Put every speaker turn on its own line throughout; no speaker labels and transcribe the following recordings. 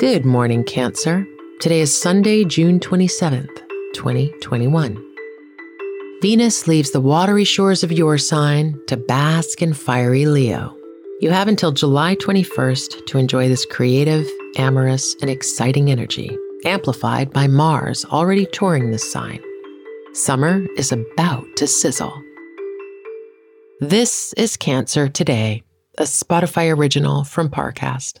Good morning, Cancer. Today is Sunday, June 27th, 2021. Venus leaves the watery shores of your sign to bask in fiery Leo. You have until July 21st to enjoy this creative, amorous, and exciting energy, amplified by Mars already touring this sign. Summer is about to sizzle. This is Cancer Today, a Spotify original from Parcast.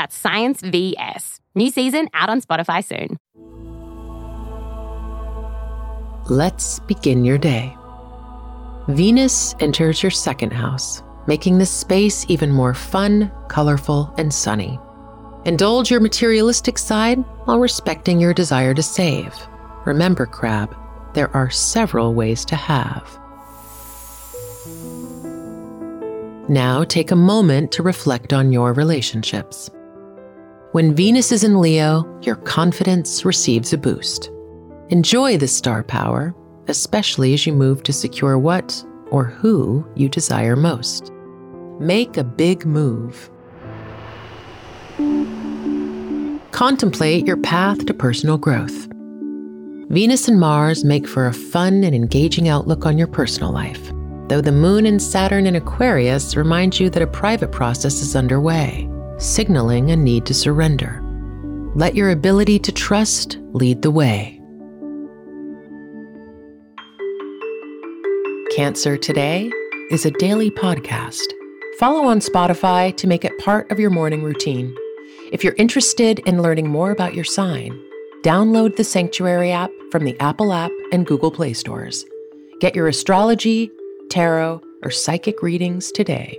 That's Science VS. New season out on Spotify soon.
Let's begin your day. Venus enters your second house, making this space even more fun, colorful, and sunny. Indulge your materialistic side while respecting your desire to save. Remember, Crab, there are several ways to have. Now take a moment to reflect on your relationships. When Venus is in Leo, your confidence receives a boost. Enjoy the star power, especially as you move to secure what or who you desire most. Make a big move. Contemplate your path to personal growth. Venus and Mars make for a fun and engaging outlook on your personal life though the moon and Saturn in Aquarius remind you that a private process is underway, signaling a need to surrender. Let your ability to trust lead the way. Cancer Today is a daily podcast. Follow on Spotify to make it part of your morning routine. If you're interested in learning more about your sign, download the Sanctuary app from the Apple app and Google Play stores. Get your astrology, tarot, or psychic readings today.